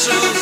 Silence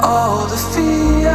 all the fear.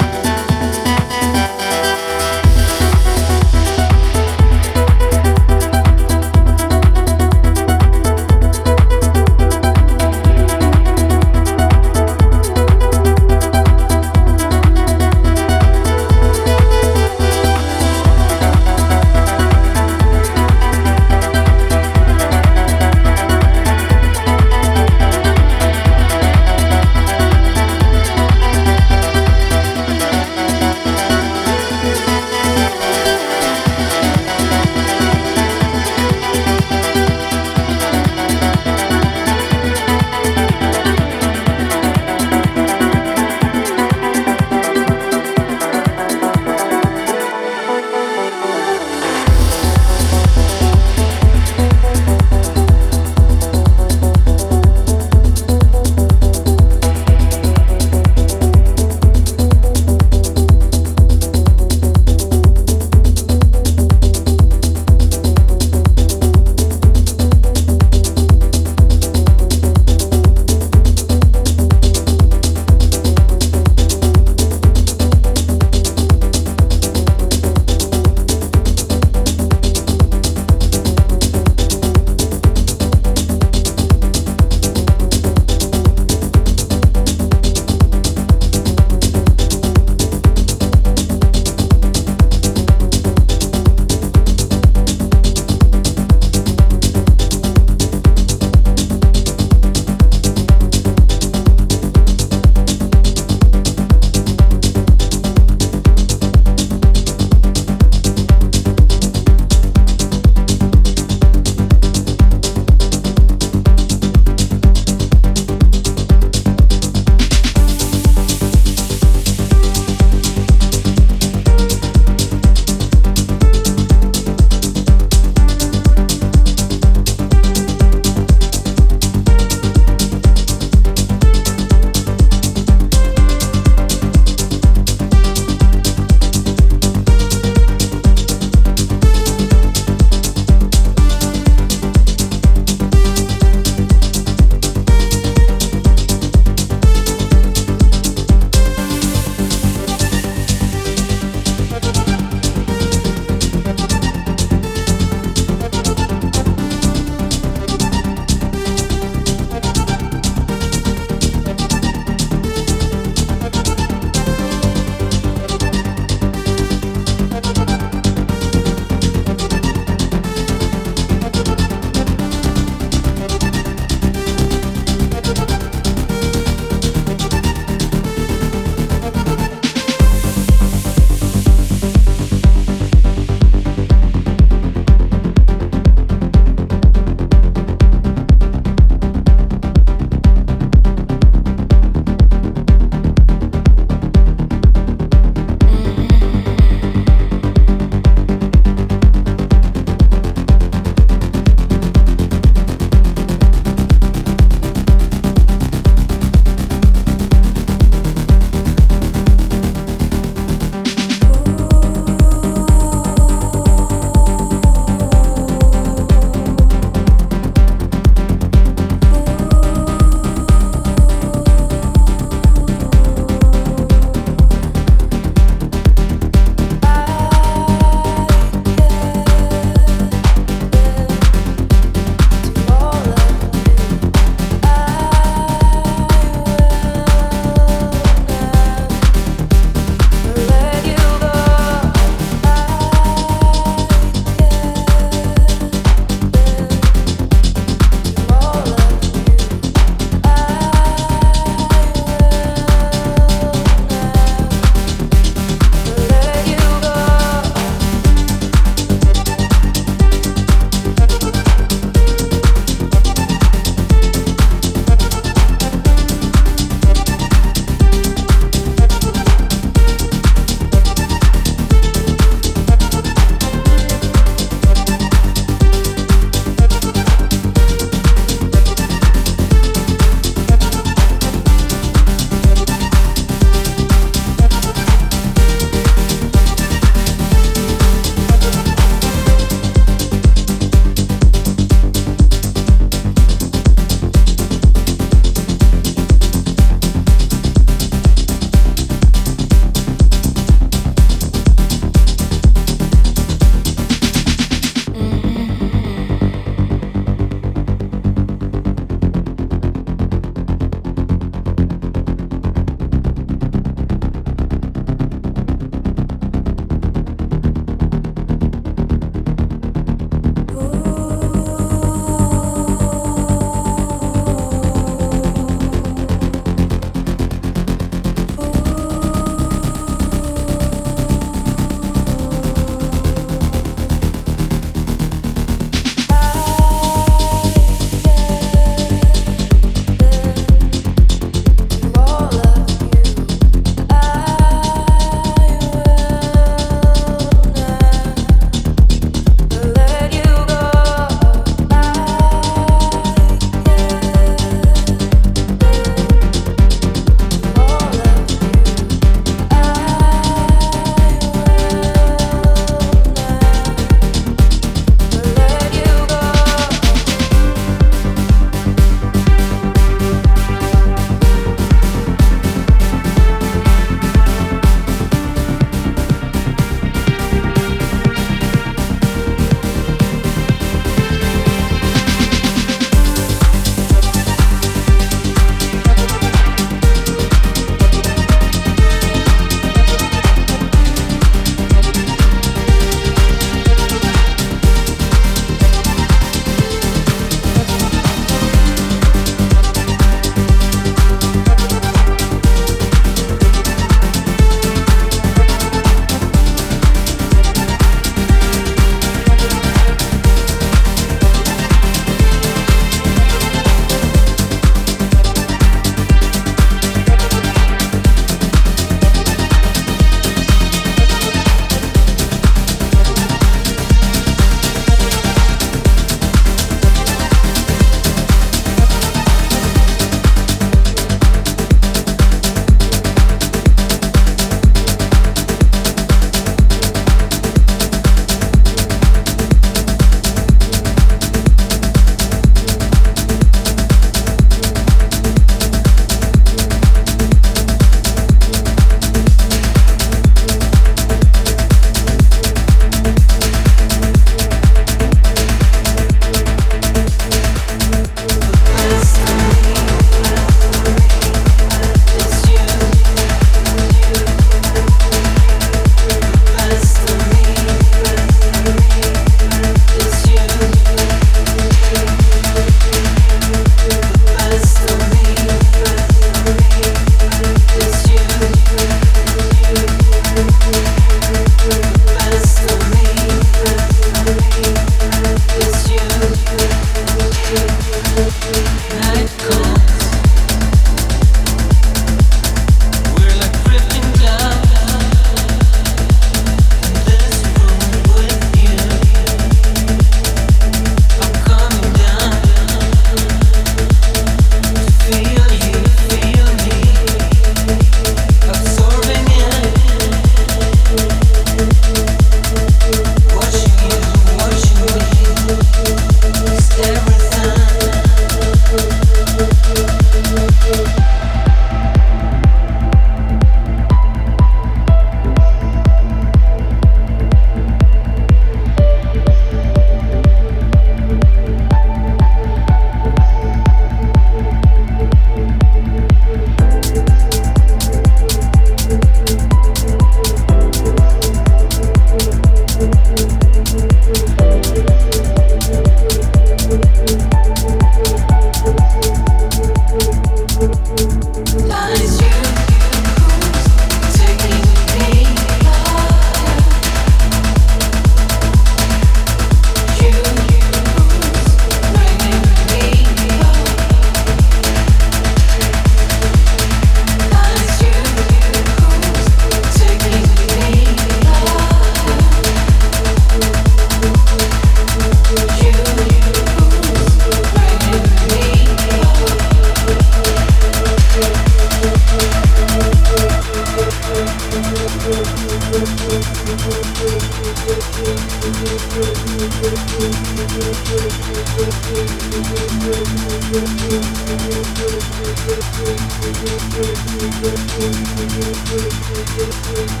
Best